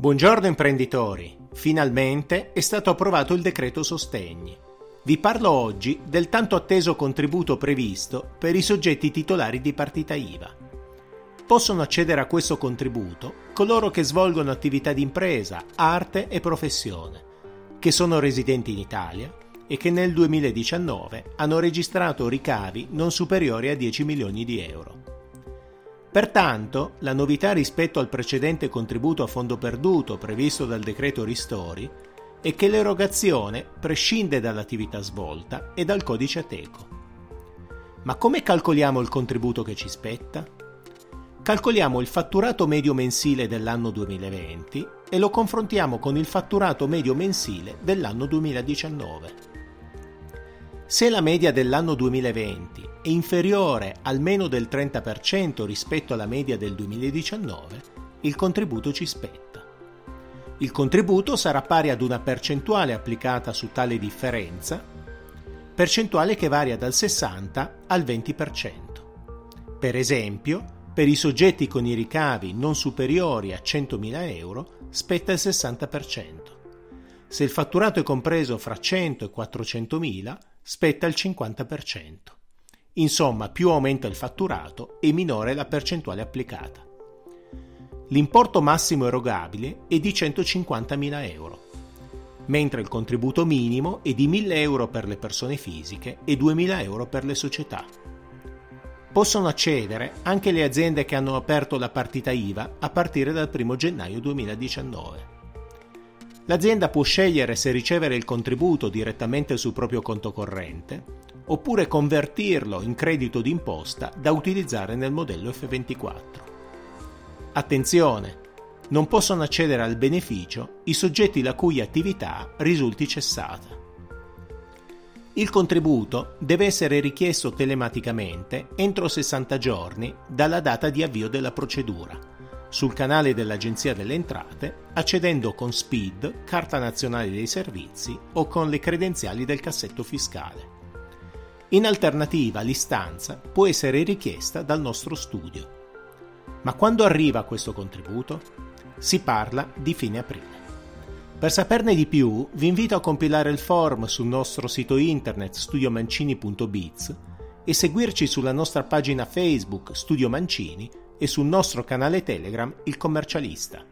Buongiorno imprenditori, finalmente è stato approvato il decreto sostegni. Vi parlo oggi del tanto atteso contributo previsto per i soggetti titolari di partita IVA. Possono accedere a questo contributo coloro che svolgono attività di impresa, arte e professione, che sono residenti in Italia e che nel 2019 hanno registrato ricavi non superiori a 10 milioni di euro. Pertanto, la novità rispetto al precedente contributo a fondo perduto previsto dal decreto Ristori è che l'erogazione prescinde dall'attività svolta e dal codice Ateco. Ma come calcoliamo il contributo che ci spetta? Calcoliamo il fatturato medio mensile dell'anno 2020 e lo confrontiamo con il fatturato medio mensile dell'anno 2019. Se la media dell'anno 2020 è inferiore almeno del 30% rispetto alla media del 2019, il contributo ci spetta. Il contributo sarà pari ad una percentuale applicata su tale differenza, percentuale che varia dal 60 al 20%. Per esempio, per i soggetti con i ricavi non superiori a 100.000 euro spetta il 60%. Se il fatturato è compreso fra 100 e 400.000, spetta il 50%. Insomma, più aumenta il fatturato e minore la percentuale applicata. L'importo massimo erogabile è di 150.000 euro, mentre il contributo minimo è di 1.000 euro per le persone fisiche e 2.000 euro per le società. Possono accedere anche le aziende che hanno aperto la partita IVA a partire dal 1 gennaio 2019. L'azienda può scegliere se ricevere il contributo direttamente sul proprio conto corrente oppure convertirlo in credito d'imposta da utilizzare nel modello F24. Attenzione! Non possono accedere al beneficio i soggetti la cui attività risulti cessata. Il contributo deve essere richiesto telematicamente entro 60 giorni dalla data di avvio della procedura sul canale dell'Agenzia delle Entrate accedendo con SPID, Carta Nazionale dei Servizi o con le credenziali del cassetto fiscale. In alternativa l'istanza può essere richiesta dal nostro studio. Ma quando arriva questo contributo? Si parla di fine aprile. Per saperne di più vi invito a compilare il form sul nostro sito internet studiomancini.biz e seguirci sulla nostra pagina Facebook Studio Mancini e sul nostro canale Telegram Il Commercialista.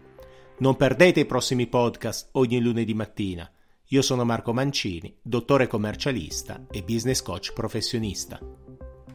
Non perdete i prossimi podcast ogni lunedì mattina. Io sono Marco Mancini, dottore commercialista e business coach professionista.